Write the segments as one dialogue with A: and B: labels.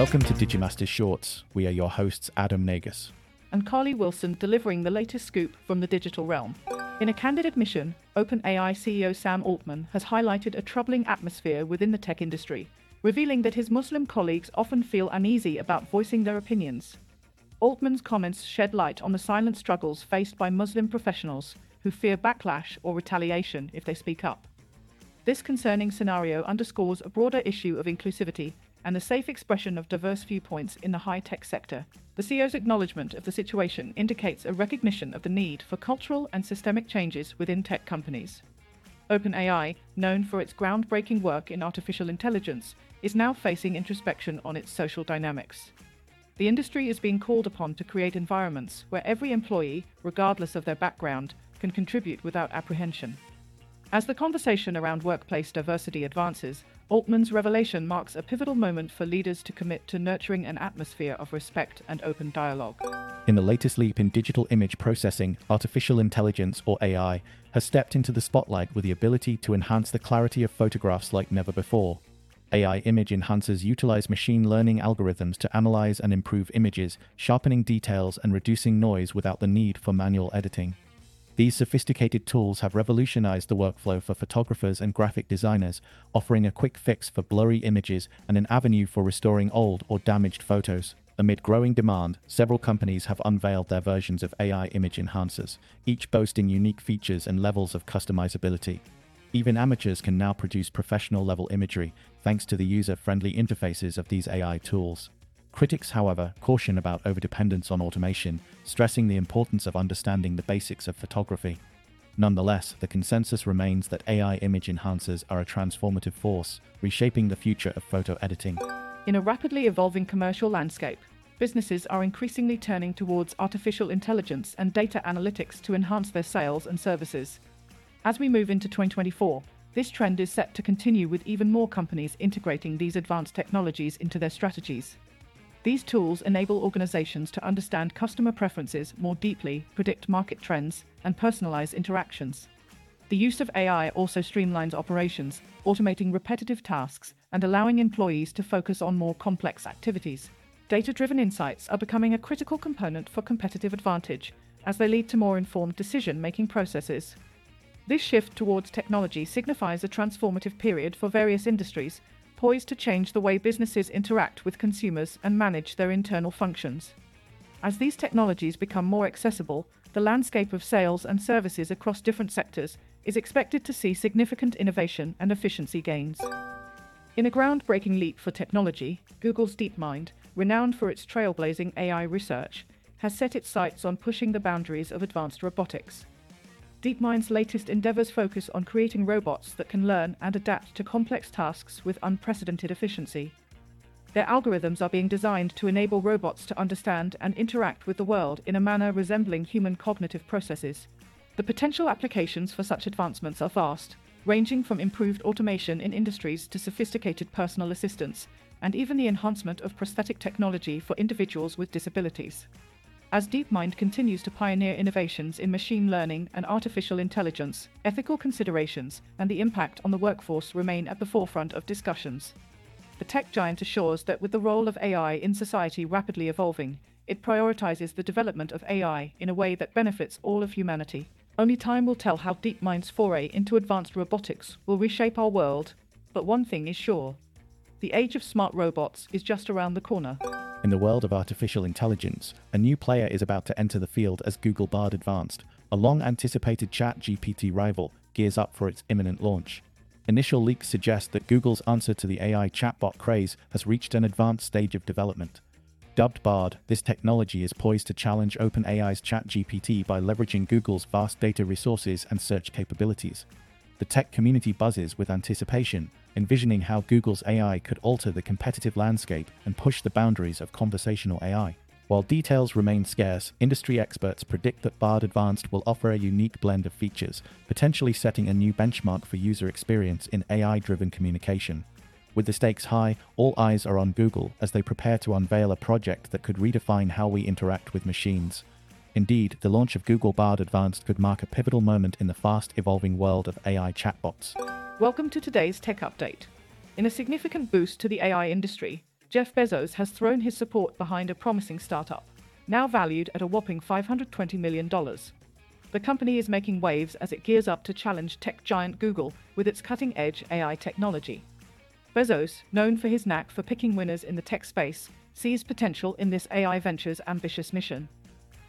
A: Welcome to Digimasters Shorts. We are your hosts, Adam Nagus.
B: and Carly Wilson delivering the latest scoop from the digital realm. In a candid admission, OpenAI CEO Sam Altman has highlighted a troubling atmosphere within the tech industry, revealing that his Muslim colleagues often feel uneasy about voicing their opinions. Altman's comments shed light on the silent struggles faced by Muslim professionals who fear backlash or retaliation if they speak up. This concerning scenario underscores a broader issue of inclusivity and the safe expression of diverse viewpoints in the high tech sector. The CEO's acknowledgement of the situation indicates a recognition of the need for cultural and systemic changes within tech companies. OpenAI, known for its groundbreaking work in artificial intelligence, is now facing introspection on its social dynamics. The industry is being called upon to create environments where every employee, regardless of their background, can contribute without apprehension. As the conversation around workplace diversity advances, Altman's revelation marks a pivotal moment for leaders to commit to nurturing an atmosphere of respect and open dialogue.
A: In the latest leap in digital image processing, artificial intelligence, or AI, has stepped into the spotlight with the ability to enhance the clarity of photographs like never before. AI image enhancers utilize machine learning algorithms to analyze and improve images, sharpening details and reducing noise without the need for manual editing. These sophisticated tools have revolutionized the workflow for photographers and graphic designers, offering a quick fix for blurry images and an avenue for restoring old or damaged photos. Amid growing demand, several companies have unveiled their versions of AI image enhancers, each boasting unique features and levels of customizability. Even amateurs can now produce professional level imagery thanks to the user friendly interfaces of these AI tools. Critics, however, caution about overdependence on automation, stressing the importance of understanding the basics of photography. Nonetheless, the consensus remains that AI image enhancers are a transformative force, reshaping the future of photo editing.
B: In a rapidly evolving commercial landscape, businesses are increasingly turning towards artificial intelligence and data analytics to enhance their sales and services. As we move into 2024, this trend is set to continue with even more companies integrating these advanced technologies into their strategies. These tools enable organizations to understand customer preferences more deeply, predict market trends, and personalize interactions. The use of AI also streamlines operations, automating repetitive tasks and allowing employees to focus on more complex activities. Data driven insights are becoming a critical component for competitive advantage as they lead to more informed decision making processes. This shift towards technology signifies a transformative period for various industries, poised to change the way businesses interact with consumers and manage their internal functions. As these technologies become more accessible, the landscape of sales and services across different sectors is expected to see significant innovation and efficiency gains. In a groundbreaking leap for technology, Google's DeepMind, renowned for its trailblazing AI research, has set its sights on pushing the boundaries of advanced robotics. DeepMind's latest endeavors focus on creating robots that can learn and adapt to complex tasks with unprecedented efficiency. Their algorithms are being designed to enable robots to understand and interact with the world in a manner resembling human cognitive processes. The potential applications for such advancements are vast, ranging from improved automation in industries to sophisticated personal assistance, and even the enhancement of prosthetic technology for individuals with disabilities. As DeepMind continues to pioneer innovations in machine learning and artificial intelligence, ethical considerations and the impact on the workforce remain at the forefront of discussions. The tech giant assures that with the role of AI in society rapidly evolving, it prioritizes the development of AI in a way that benefits all of humanity. Only time will tell how DeepMind's foray into advanced robotics will reshape our world, but one thing is sure the age of smart robots is just around the corner.
A: In the world of artificial intelligence, a new player is about to enter the field as Google Bard Advanced, a long anticipated ChatGPT rival, gears up for its imminent launch. Initial leaks suggest that Google's answer to the AI chatbot craze has reached an advanced stage of development. Dubbed Bard, this technology is poised to challenge OpenAI's ChatGPT by leveraging Google's vast data resources and search capabilities. The tech community buzzes with anticipation, envisioning how Google's AI could alter the competitive landscape and push the boundaries of conversational AI. While details remain scarce, industry experts predict that Bard Advanced will offer a unique blend of features, potentially setting a new benchmark for user experience in AI driven communication. With the stakes high, all eyes are on Google as they prepare to unveil a project that could redefine how we interact with machines. Indeed, the launch of Google Bard Advanced could mark a pivotal moment in the fast evolving world of AI chatbots.
B: Welcome to today's tech update. In a significant boost to the AI industry, Jeff Bezos has thrown his support behind a promising startup, now valued at a whopping $520 million. The company is making waves as it gears up to challenge tech giant Google with its cutting edge AI technology. Bezos, known for his knack for picking winners in the tech space, sees potential in this AI venture's ambitious mission.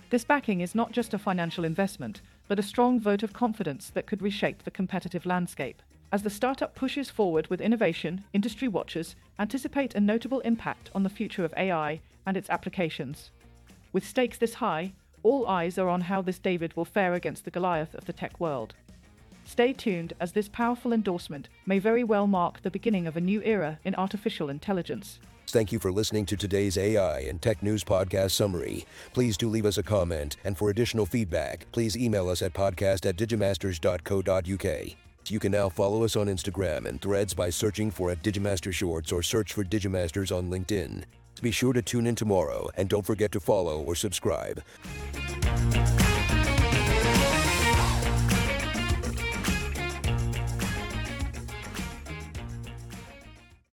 B: This backing is not just a financial investment, but a strong vote of confidence that could reshape the competitive landscape. As the startup pushes forward with innovation, industry watchers anticipate a notable impact on the future of AI and its applications. With stakes this high, all eyes are on how this David will fare against the Goliath of the tech world. Stay tuned as this powerful endorsement may very well mark the beginning of a new era in artificial intelligence.
C: Thank you for listening to today's AI and Tech News Podcast summary. Please do leave us a comment, and for additional feedback, please email us at podcast at digimasters.co.uk. You can now follow us on Instagram and threads by searching for at Digimaster Shorts or search for Digimasters on LinkedIn. Be sure to tune in tomorrow and don't forget to follow or subscribe.